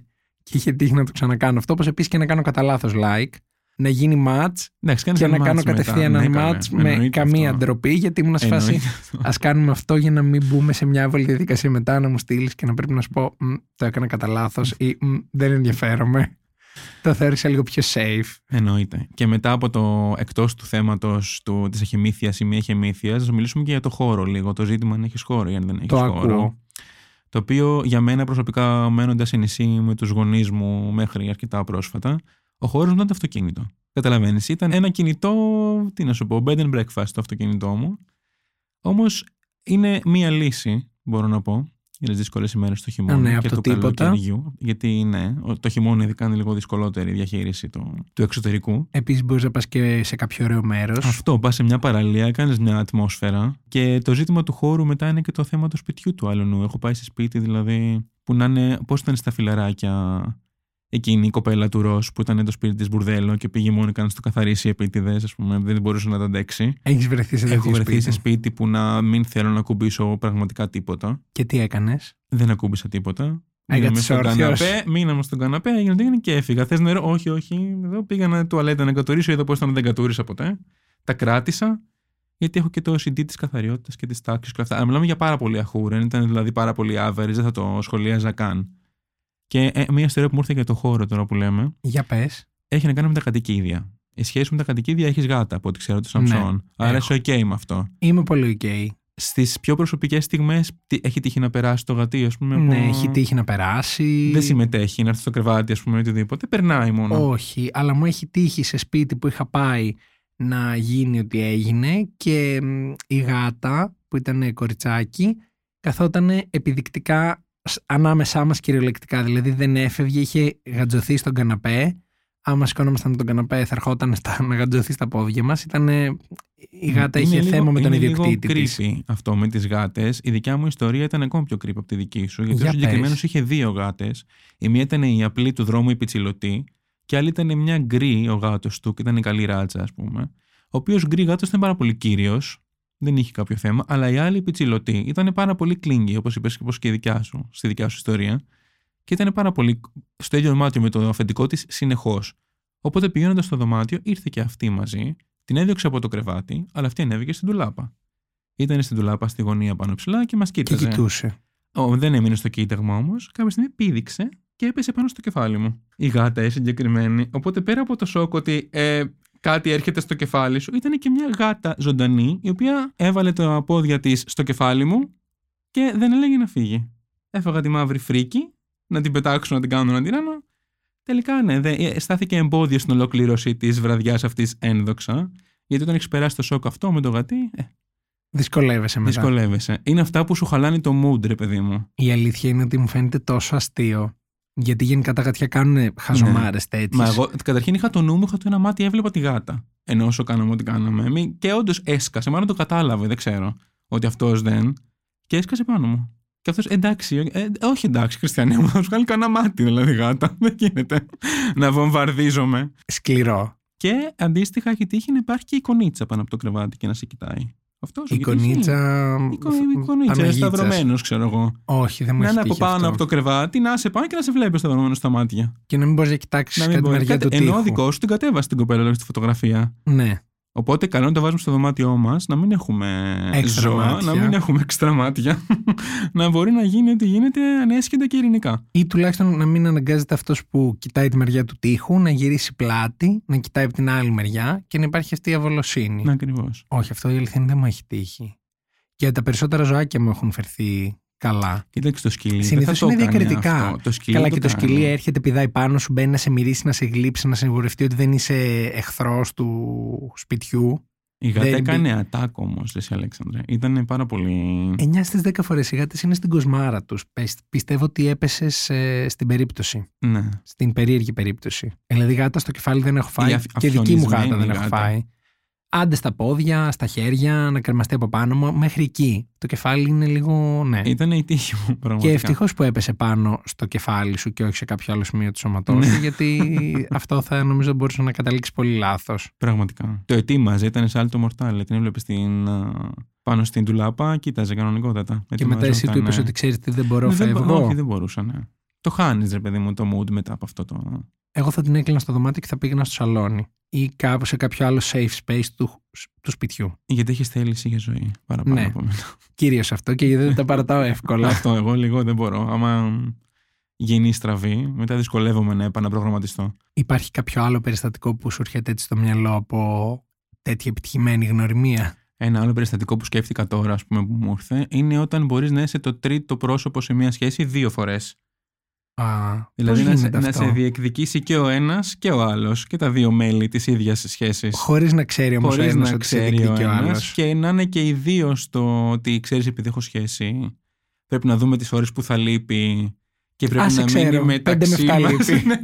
Και είχε τύχει να το ξανακάνω αυτό. Όπως επίσης και να κάνω κατά λάθος like. Να γίνει match Εντάξει, κάνεις και ένα να κάνω match μετά. κατευθείαν Ναι, ένα καλέ. match με Εννοείται καμία αυτό. ντροπή. Γιατί ήμουν σε φάση. Εννοείται. Α κάνουμε αυτό για να μην μπούμε σε μια άβολη διαδικασία μετά να μου στείλεις και να πρέπει να σου πω «Μ, Το έκανα κατά λάθος ή «Μ, Δεν ενδιαφέρομαι. Το θεώρησα λίγο πιο safe. Εννοείται. Και μετά από το εκτός του θέματος της εχεμήθειας ή μη εχεμήθειας, να μιλήσουμε και για το χώρο λίγο. Το ζήτημα αν έχεις χώρο ή αν δεν έχεις Το χώρο. ακούω. Το οποίο για μένα προσωπικά, μένοντας σε νησί με τους γονείς μου μέχρι αρκετά πρόσφατα, ο χώρος μου ήταν το αυτοκίνητο. Καταλαβαίνεις, ήταν ένα κινητό, τι να σου πω, bed and breakfast το αυτοκίνητό μου. Όμως είναι μία λύση, μπορώ να πω, για τι δύσκολε ημέρε του χειμώνα Α, ναι, και από το του τίποτα. καλοκαιριού. Γιατί ναι, ο- το χειμώνα ειδικά είναι λίγο δυσκολότερη η διαχείριση του, του εξωτερικού. Επίσης, μπορείς να πας και σε κάποιο ωραίο μέρος. Αυτό, πας σε μια παραλία, κάνεις μια ατμόσφαιρα. Και το ζήτημα του χώρου μετά είναι και το θέμα του σπιτιού του άλλου. Έχω πάει σε σπίτι δηλαδή που να είναι. Πώς ήταν στα φιλαράκια εκείνη η κοπέλα του Ρος που ήταν το σπίτι της Μπουρδέλο και πήγε μόνο και να στο καθαρίσει επίτηδες, ας πούμε, δεν μπορούσε να τα αντέξει. Έχεις βρεθεί σε Έχω τέτοιο βρεθεί σπίτι; σε σπίτι που να μην θέλω να ακουμπήσω πραγματικά τίποτα. Και τι έκανες; Δεν ακούμπησα τίποτα. Έκατσες Μείναμε στον όρθιος. καναπέ, μείναμε στον καναπέ, έγινε τι έγινε και έφυγα. Θες νερό, όχι, όχι. Εδώ πήγα να τουαλέτα να κατουρίσω, είδα πώ ήταν, δεν κατούρισα ποτέ. Τα κράτησα, γιατί έχω και το OCD της καθαριότητας και της τάξης και αυτά. Αλλά μιλάμε για πάρα πολύ αχούρεν, ήταν δηλαδή πάρα πολύ average, δεν θα το σχολίαζα καν. Και ε, μια ιστορία που μου ήρθε για το χώρο τώρα που λέμε, Για πες. έχει να κάνει με τα κατοικίδια. Η σχέση με τα κατοικίδια έχεις γάτα, από ό,τι ξέρω, το Ναι, Σαμψόν. Άρα έχω. είσαι OK με αυτό. Είμαι πολύ OK. Στις πιο προσωπικές στιγμές, έχει τύχει να περάσει το γατί, ας πούμε. Ναι, από- έχει τύχει να περάσει. Δεν συμμετέχει, να έρθει στο κρεβάτι, ας πούμε, οτιδήποτε. Περνάει μόνο. Όχι, αλλά μου έχει τύχει σε σπίτι που είχα πάει να γίνει ό,τι έγινε και μ, η γάτα που ήταν κοριτσάκι καθόταν επιδεικτικά σ- ανάμεσά μας κυριολεκτικά. Δηλαδή δεν έφευγε, είχε γατζωθεί στον καναπέ. Άμα σηκώνομασταν από τον καναπέ θα ερχόταν στα, (laughs) να γατζωθεί στα πόδια μας. Ήτανε, η γάτα Είναι είχε λίγο- θέμα με τον είναι ιδιοκτήτη λίγο της. creepy αυτό με τις γάτες. Η δικιά μου ιστορία ήταν ακόμα πιο creepy από τη δική σου. Γιατί Για ο συγκεκριμένος πες. είχε δύο γάτες. Η μία ήταν η απλή του δρόμου, η πιτσιλωτή, και άλλη ήταν μια γκρι ο γάτος του, και ήταν η καλή ράτσα, ας πούμε. Ο οποίος γκρι γάτος ήταν πάρα πολύ κύριος, δεν είχε κάποιο θέμα, αλλά η άλλη η πιτσιλωτή ήταν πάρα πολύ κλίνγκη, όπως είπες και όπως και η δικιά σου, στη δικιά σου ιστορία. Και ήταν πάρα πολύ στο ίδιο δωμάτιο με το αφεντικό της συνεχώς. Οπότε πηγαίνοντας στο δωμάτιο, ήρθε και αυτή μαζί, την έδιωξε από το κρεβάτι, αλλά αυτή ανέβηκε στην τουλάπα. Ήταν στην τουλάπα στη γωνία πάνω ψηλά και μας Και κοίταζε. κοιτούσε. Ω, δεν έμεινε στο κοίταγμα όμως. Κάποια στιγμή πήδηξε και έπεσε πάνω στο κεφάλι μου. Η γάτα η συγκεκριμένη. Οπότε πέρα από το σοκ ότι ε, κάτι έρχεται στο κεφάλι σου, ήταν και μια γάτα ζωντανή, η οποία έβαλε τα πόδια της στο κεφάλι μου και δεν έλεγε να φύγει. Έφαγα τη μαύρη φρίκη να την πετάξουν, να την κάνουν αντίρρανο. Τελικά ναι, δε, ε, στάθηκε εμπόδιο στην ολοκλήρωση της βραδιάς αυτής ένδοξα. Γιατί όταν έχεις περάσει το σοκ αυτό με το γατί, ε, Δυσκολεύεσαι μετά. δυσκολεύεσαι. Είναι αυτά που σου χαλάνε το mood, ρε παιδί μου. Η αλήθεια είναι ότι μου φαίνεται τόσο αστείο. Γιατί γενικά τα γατιά κάνουν χαζομάρες τέτοιες. Ναι. Μα εγώ καταρχήν είχα το νου μου, είχα το ένα μάτι, έβλεπα τη γάτα. Ενώ όσο κάναμε ό,τι κάναμε. Μη- Και όντως έσκασε, μάλλον το κατάλαβε, δεν ξέρω. Ότι αυτός δεν. Και έσκασε πάνω μου. Και αυτός εντάξει, ε, ε, όχι εντάξει, Χριστιανέ μου, θα σου βγάλει κανένα μάτι, δηλαδή γάτα. (laughs) Δεν γίνεται να βομβαρδίζομαι. Σκληρό. Και αντίστοιχα έχει τύχει να υπάρχει και η κονίτσα πάνω από το κρεβάτι και να σε κοιτάει. Αυτός Η κονίτσα. Η κο- η κονίτσα, Παναγίτσας. σταυρωμένο, ξέρω εγώ. Όχι, δεν μου Να έχει είναι από τύχει πάνω αυτό. από το κρεβάτι, να σε πάει και να σε βλέπει σταυρωμένο στα μάτια. Και να μην μπορείς να κοιτάξεις Να κάτι μην μπορεί. μεριά του Ενώ ο τοίχου. δικό σου την κατέβασε την κοπέλα λόγω στη φωτογραφία. Ναι. Οπότε καλό να το βάζουμε στο δωμάτιό μας, να μην έχουμε Έξτρα ζώα, μάτια. να μην έχουμε έξτρα μάτια. (laughs) να μπορεί να γίνει ό,τι γίνεται ανέσχετα και ειρηνικά. Ή τουλάχιστον να μην αναγκάζεται αυτός που κοιτάει τη μεριά του τοίχου να γυρίσει πλάτη, να κοιτάει από την άλλη μεριά και να υπάρχει αυτή η αβολοσύνη. Ναι, ακριβώς. Όχι, αυτό η αλήθεια είναι δεν μου έχει τύχει. Και τα περισσότερα ζωάκια μου έχουν φερθεί καλά. Κοίταξε το σκυλί. δεν Συνήθως θα το είναι έκανε διακριτικά. Αυτό. Το σκυλί Καλά, το και το κάνει. σκυλί έρχεται, πηδάει πάνω σου, μπαίνει να σε μυρίσει, να σε γλύψει, να σε σιγουρευτεί ότι δεν είσαι εχθρός του σπιτιού. Η γάτα δεν έκανε ατάκ όμως, εσύ Αλέξανδρε. Ήταν πάρα πολύ. 9 στις 10 φορές οι γάτες είναι στην κοσμάρα τους. Πιστεύω ότι έπεσες στην περίπτωση. Ναι. Στην περίεργη περίπτωση. Δηλαδή, γάτα στο κεφάλι δεν έχω φάει. Η αφ- και δική μου γάτα αφιονισμένη δεν έχω γάτα. φάει. Άντε στα πόδια, στα χέρια, να κρεμαστεί από πάνω μου. Μέχρι εκεί. Το κεφάλι είναι λίγο. Ναι. Ήταν η τύχη μου, Και πραγματικά. ευτυχώς που έπεσε πάνω στο κεφάλι σου και όχι σε κάποιο άλλο σημείο του σώματός Ναι. σου, γιατί (laughs) αυτό θα νομίζω μπορούσε να καταλήξει πολύ λάθος. Πραγματικά. Το ετοίμαζε, ήταν σε άλλο μορτάλ. Την έβλεπε στην, α, πάνω στην τουλάπα, κοίταζε κανονικότατα. Και μετά εσύ του είπες Ετοιμαζόταν, ότι ξέρεις τι δεν μπορώ, ναι. Δεν μπο- φεύγω. Όχι, δεν μπορούσα, ναι. Το χάνεις, ρε παιδί μου, το mood μετά από αυτό το. Εγώ θα την έκλεινα στο δωμάτιο και θα πήγαινα στο σαλόνι ή κάπου σε κάποιο άλλο safe space του, του σπιτιού. Γιατί έχεις θέληση για ζωή παραπάνω Ναι. από μένα. Κυρίως αυτό και γιατί δεν τα παρατάω εύκολα. αυτό εγώ λίγο δεν μπορώ. Άμα γίνει στραβή, μετά δυσκολεύομαι να επαναπρογραμματιστώ. Υπάρχει κάποιο άλλο περιστατικό που σου έρχεται έτσι στο μυαλό από τέτοια επιτυχημένη γνωριμία; Ένα άλλο περιστατικό που σκέφτηκα τώρα, ας πούμε, που μου ήρθε, είναι όταν μπορείς να είσαι το τρίτο πρόσωπο σε μια σχέση δύο φορές. Α, Δηλαδή πώς να σε, γίνεται να αυτό; σε διεκδικήσει και ο ένας και ο άλλος και τα δύο μέλη της ίδιας σχέσης. Χωρίς να ξέρει όμως ο Χωρίς ένας να ότι σε ξέρει ο διεκδικεί ο ένας άλλος. και να είναι και οι δύο στο ότι ξέρεις επειδή έχω σχέση. Πρέπει να δούμε τις ώρες που θα λείπει και πρέπει Α, σε να ξέρω. μείνει μεταξύ Πέντε με εφτά μας. λείπει. Ναι.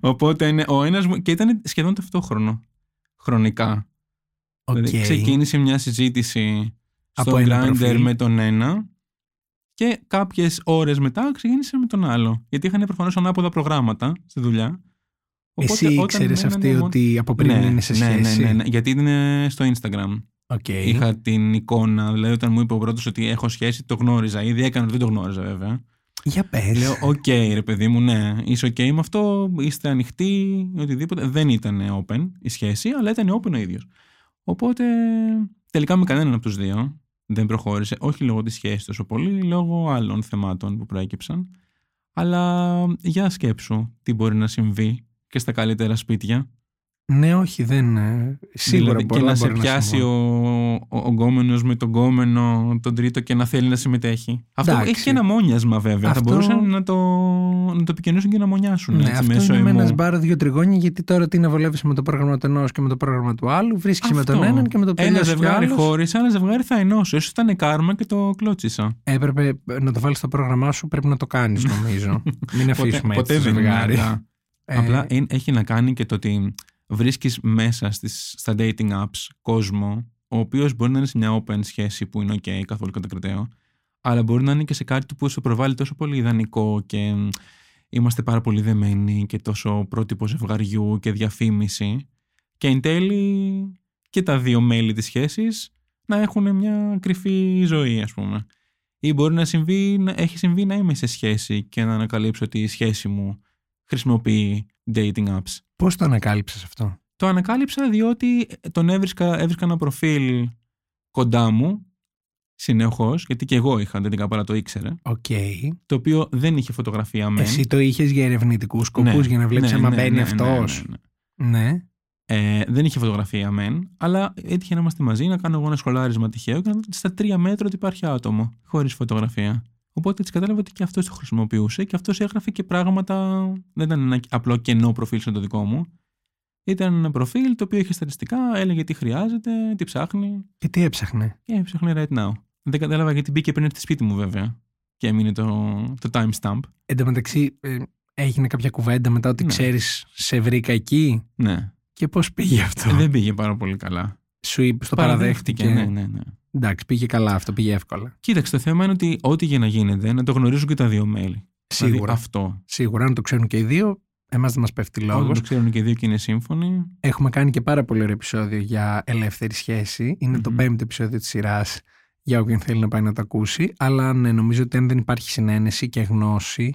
(laughs) Οπότε είναι ο ένας μου. και ήταν σχεδόν ταυτόχρονο. Χρονικά. Οκ. Δηλαδή, ξεκίνησε μια συζήτηση Από στο ένα Grindr προφίλ. με τον ένα και κάποιες ώρες μετά ξεκίνησε με τον άλλο. Γιατί είχαν προφανώς ανάποδα προγράμματα στη δουλειά. Εσύ όταν ήξερες μένανε αυτή μόνο- ότι από πριν ναι, είναι σε ναι, σχέση; ναι, ναι, ναι, γιατί είναι στο Instagram. Οκ. Είχα την εικόνα, δηλαδή όταν μου είπε ο πρώτος ότι έχω σχέση, το γνώριζα. Ήδη έκανα ότι δεν το γνώριζα βέβαια. Για πες. Λέω, οκ ρε παιδί μου, ναι, είσαι οκ με αυτό, είστε ανοιχτοί, οτιδήποτε. Δεν ήταν open η σχέση, αλλά ήταν open ο ίδιος. Οπότε τελικά με κανέναν από τους δύο δεν προχώρησε, όχι λόγω της σχέσης τόσο πολύ, λόγω άλλων θεμάτων που προέκυψαν. Αλλά για σκέψου τι μπορεί να συμβεί και στα καλύτερα σπίτια. Ναι, όχι, δεν. ε, Σίγουρα Δηλαδή, μπορεί, και να σε μπορεί πιάσει συμβεί. ο, ο, ο γκόμενος με τον γκόμενο τον τρίτο και να θέλει να συμμετέχει. Αυτό Εντάξει. έχει και ένα μόνιασμα βέβαια. Αυτό- Θα μπορούσαν να το, να το επικοινωνήσουν και να μονιάσουν Ναι, έτσι, αυτό μέσω είναι με ένα εμού. σμπάρο δύο τριγώνια, γιατί τώρα τι να βολεύεις με το πρόγραμμα του ενός και με το πρόγραμμα του άλλου, βρίσκεις με τον Αυτό. έναν και με το Ένα τελειώσει ζευγάρι άλλος. χώρισε, ένα ζευγάρι θα ενώσω. Ίσως ήταν κάρμα και το κλώτσισα. Έπρεπε να το βάλεις στο πρόγραμμά σου, πρέπει να το κάνεις, νομίζω. (laughs) Μην αφήσουμε ποτέ έτσι το δεν είναι ζευγάρι. αργά. Ε, Απλά είναι- έχει να κάνει και το ότι βρίσκεις μέσα στις, στα dating apps κόσμο ο οποίος μπορεί να είναι σε μια open σχέση που είναι ok καθόλου κατακριτέο αλλά μπορεί να είναι και σε κάτι που σου προβάλλει τόσο πολύ ιδανικό και μ, είμαστε πάρα πολύ δεμένοι και τόσο πρότυπο ζευγαριού και διαφήμιση και εν τέλει και τα δύο μέλη της σχέσης να έχουν μια κρυφή ζωή ας πούμε ή μπορεί να, συμβεί, να έχει συμβεί να είμαι σε σχέση και να ανακαλύψω ότι η σχέση μου χρησιμοποιεί dating apps. Πώς το ανακάλυψες αυτό; Το ανακάλυψα διότι τον έβρισκα, έβρισκα ένα προφίλ κοντά μου συνεχώς, γιατί και εγώ είχα dating app, αλλά το ήξερε. Οκ. Το οποίο δεν είχε φωτογραφία μεν. Εσύ το είχες για ερευνητικούς σκοπούς, Ναι, για να βλέπεις ναι, άμα ναι, μπαίνει ναι, αυτός. ναι, ναι, ναι. Ναι. Ε, δεν είχε φωτογραφία μεν, αλλά έτυχε να είμαστε μαζί, να κάνω εγώ ένα σχολάρισμα τυχαίο και να δω ότι στα τρία μέτρα ότι υπάρχει άτομο, χωρίς φωτογραφία. Οπότε έτσι κατάλαβα ότι και αυτός το χρησιμοποιούσε και αυτός έγραφε και πράγματα. Δεν ήταν ένα απλό κενό προφίλ σαν το δικό μου. Ήταν ένα προφίλ το οποίο είχε στατιστικά, έλεγε τι χρειάζεται, τι ψάχνει. Και τι έψαχνε; Και έψαχνε right now. Δεν κατάλαβα γιατί μπήκε πριν έρθει σπίτι μου βέβαια. Και έμεινε το, το timestamp. Εν τω μεταξύ, ε, έγινε κάποια κουβέντα μετά ότι Ναι. ξέρεις, σε βρήκα εκεί. Ναι. Και πώς πήγε αυτό; Ε, δεν πήγε πάρα πολύ καλά. Σου είπε, στο παραδέχτηκε. Ναι, ναι, ναι. Εντάξει, πήγε καλά αυτό, πήγε εύκολα. Κοίταξε, το θέμα είναι ότι ό,τι και να γίνεται, να το γνωρίζουν και τα δύο μέλη. Σίγουρα. Δηλαδή, αυτό. Σίγουρα, αν το ξέρουν και οι δύο, εμάς δεν μας πέφτει λόγος. Όταν το ξέρουν και οι δύο και είναι σύμφωνοι. Έχουμε κάνει και πάρα πολύ ωραίο επεισόδιο για ελεύθερη σχέση. Είναι το Μμμ. πέμπτο επεισόδιο της σειράς για όποιον θέλει να πάει να το ακούσει. Αλλά ναι, νομίζω ότι αν δεν υπάρχει συνένεση και γνώση,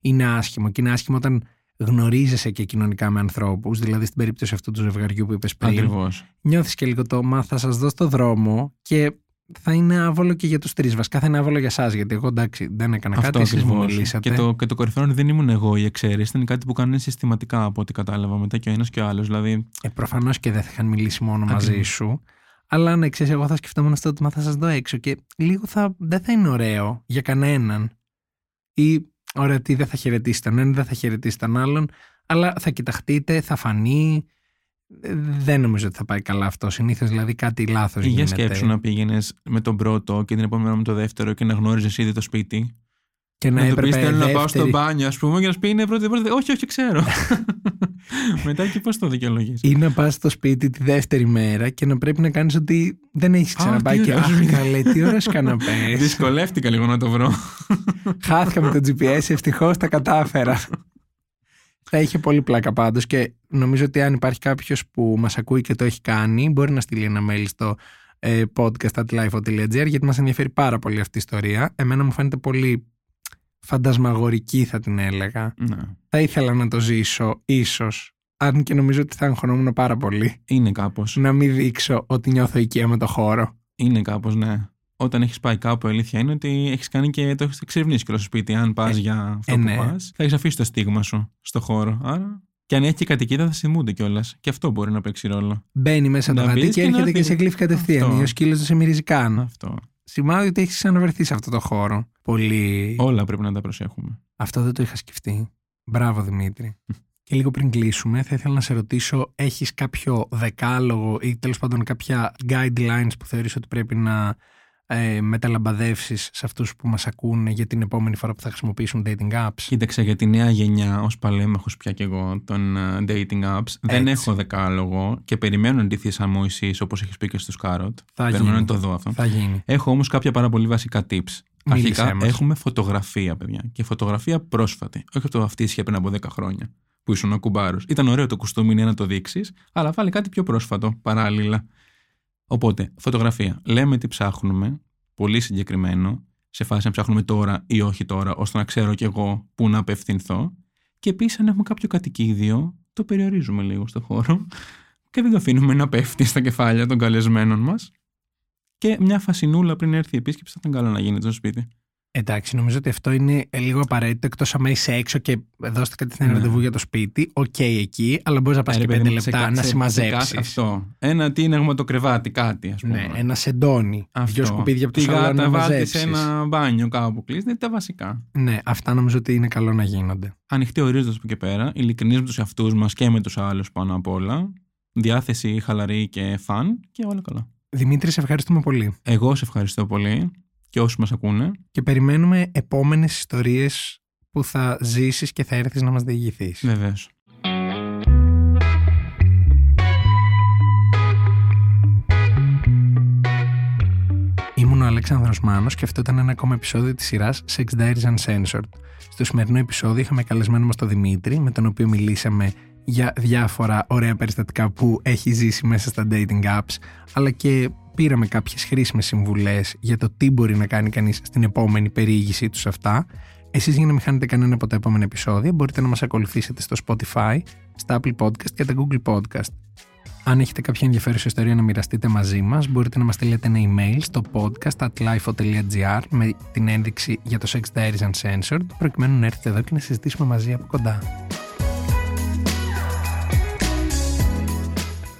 είναι άσχημο. Και είναι άσχημο όταν γνωρίζεσαι και κοινωνικά με ανθρώπους. Δηλαδή, στην περίπτωση αυτού του ζευγαριού που είπες πριν, Ακριβώς. νιώθεις και λίγο το μα θα σας δώσω το δρόμο και θα είναι άβολο και για τους τρεις. Βασικά θα είναι άβολο για εσά, γιατί εγώ εντάξει δεν έκανα Αυτό κάτι, εσείς μου ακριβώς. μιλήσατε. Και το, και το κορυφαίο είναι ότι δεν ήμουν εγώ η εξαίρεση. Ήταν κάτι που κάνανε συστηματικά από ό,τι κατάλαβα μετά και ο ένας και ο άλλος. Δηλαδή, Ε, Προφανώς και δεν θα είχαν μιλήσει μόνο μαζί Ακριβώς. σου. Αλλά ναι, ξέρεις, εγώ θα σκεφτόμουν αυτό ότι μα θα σας δω έξω και λίγο θα, δεν θα είναι ωραίο για κανέναν. Ή ωραία, τι δεν θα χαιρετήσει τον έναν, δεν θα χαιρετήσει τον άλλον, αλλά θα κοιταχτείτε, θα φανεί. Ε, Δεν νομίζω ότι θα πάει καλά αυτό. Συνήθως δηλαδή κάτι λάθος για γίνεται. σκέψου να πήγαινες με τον πρώτο και την επόμενη μέρα με το δεύτερο και να γνώριζες ήδη το σπίτι. Και να, Να, του πεις: έπρεπε Θέλω να πάω στο δεύτερη- μπάνιο, ας πούμε, και να σου πει: Είναι πρώτη, πρώτη. Όχι, όχι, ξέρω. (laughs) μετά και πώς το δικαιολογείς. Ή να πας στο σπίτι τη δεύτερη μέρα και να πρέπει να κάνεις ότι δεν έχεις ξαναπάει. τι Και ωραίο. αχ, καλέ, τι ωραίο καναπές. (laughs) Δυσκολεύτηκα λίγο να το βρω. (laughs) Χάθηκα με το GPS, ευτυχώς τα κατάφερα. Θα είχε πολύ πλάκα πάντως και νομίζω ότι αν υπάρχει κάποιος που μας ακούει και το έχει κάνει, μπορεί να στείλει ένα mail στο ε, podcast.lifeo.gr γιατί μας ενδιαφέρει πάρα πολύ αυτή η ιστορία. Εμένα μου φαίνεται πολύ φαντασμαγορική, θα την έλεγα. ναι. Θα ήθελα να το ζήσω, ίσως. Αν και νομίζω ότι θα αγχωνόμουν πάρα πολύ. Είναι κάπως. Να μην δείξω ότι νιώθω οικία με το χώρο. Είναι κάπως, ναι. Όταν έχεις πάει κάπου, η αλήθεια είναι ότι έχεις κάνει και το έχεις εξερευνήσει και στο σπίτι. Αν πας Ε, για αυτό ε, που ναι. πας, θα έχεις αφήσει το στίγμα σου στο χώρο. Άρα. Και αν έχει και κατοικίδα, θα θυμούνται κιόλας. Και αυτό μπορεί να παίξει ρόλο. Μπαίνει μέσα το Να γατί μπεις και και να έρχεται και φύγει. σε κλείφει κατευθείαν. Αυτό. Ή ο σκύλος δεν σε μυρίζει καν. Αυτό. Σημάδι ότι έχεις ξαναβρεθεί σε αυτό το χώρο. Πολύ. Όλα πρέπει να τα προσέχουμε. Αυτό δεν το είχα σκεφτεί. Μπράβο Δημήτρη. και λίγο πριν κλείσουμε, θα ήθελα να σε ρωτήσω, έχεις κάποιο δεκάλογο ή τέλος πάντων κάποια guidelines που θεωρείς ότι πρέπει να ε, μεταλαμπαδεύσεις σε αυτούς που μας ακούνε για την επόμενη φορά που θα χρησιμοποιήσουν dating apps; Κοίταξε για τη νέα γενιά, ως παλέμαχο πια κι εγώ των ε, dating apps, δεν Έτσι. έχω δεκάλογο και περιμένω αντίθεση μου εσύ, όπως έχεις πει και στους Carrot. Θα Περιμένω γίνει. να το δω αυτό. Θα γίνει. Έχω όμως κάποια πάρα πολύ βασικά tips. Μίλησέ Αρχικά μας. έχουμε φωτογραφία, παιδιά. Και φωτογραφία πρόσφατη. Όχι αυτό αυτή ίσχυε πριν από 10 χρόνια που ήσουν ο κουμπάρος. Ήταν ωραίο το κουστούμι είναι να το δείξεις, αλλά βάλει κάτι πιο πρόσφατο παράλληλα. Οπότε, φωτογραφία. Λέμε τι ψάχνουμε, πολύ συγκεκριμένο, σε φάση αν ψάχνουμε τώρα ή όχι τώρα, ώστε να ξέρω κι εγώ πού να απευθυνθώ. Και επίσης, αν έχουμε κάποιο κατοικίδιο, το περιορίζουμε λίγο στο χώρο και δεν το αφήνουμε να πέφτει στα κεφάλια των καλεσμένων μας. Και μια φασινούλα πριν έρθει η επίσκεψη θα ήταν καλό να γίνει στο σπίτι. Εντάξει, νομίζω ότι αυτό είναι λίγο απαραίτητο εκτός άμα είσαι έξω και δώσατε κατευθείαν Ναι. ραντεβού για το σπίτι. Οκ, εκεί, αλλά μπορείς να πας Ε, και ρε παιδί πέντε μου, σε λεπτά κα- να σε- σε συμμαζέψεις. κάθε- Αυτό. Ένα τίναγμα το κρεβάτι, κάτι ας πούμε. Ναι, ένα σεντόνι. Αυτό. Δυο σκουπίδια από το Τη σαλόνι να γάτα βάλει σε μαζέψεις. ένα μπάνιο κάπου κλείσει. Είναι τα βασικά. Ναι, αυτά νομίζω ότι είναι καλό να γίνονται. Ανοιχτοί ορίζοντες από εκεί πέρα, ειλικρινείς με τους εαυτούς μας και με τους άλλους πάνω απ' όλα. Διάθεση χαλαρή και φαν και όλα καλά. Δημήτρη, σε ευχαριστούμε πολύ. Εγώ σε ευχαριστώ πολύ και όσου μας ακούνε. Και περιμένουμε επόμενες ιστορίες που θα ζήσεις και θα έρθεις να μας διηγηθείς. Βεβαίως. Ήμουν ο Αλέξανδρος Μάνος και αυτό ήταν ένα ακόμα επεισόδιο της σειράς Sex Diaries Uncensored. Στο σημερινό επεισόδιο είχαμε καλεσμένο μας τον Δημήτρη, με τον οποίο μιλήσαμε για διάφορα ωραία περιστατικά που έχει ζήσει μέσα στα dating apps, αλλά και πήραμε κάποιες χρήσιμες συμβουλές για το τι μπορεί να κάνει κανείς στην επόμενη περιήγησή τους σε αυτά. Εσείς για να μην χάνετε κανένα από τα επόμενα επεισόδια μπορείτε να μας ακολουθήσετε στο Spotify, στα Apple Podcast και τα Google Podcast. Αν έχετε κάποια ενδιαφέρουσα ιστορία να μοιραστείτε μαζί μας, μπορείτε να μας στείλετε ένα email στο podcast.lifeo.gr με την ένδειξη για το Sex Diaries Uncensored, προκειμένου να έρθετε εδώ και να συζητήσουμε μαζί από κοντά.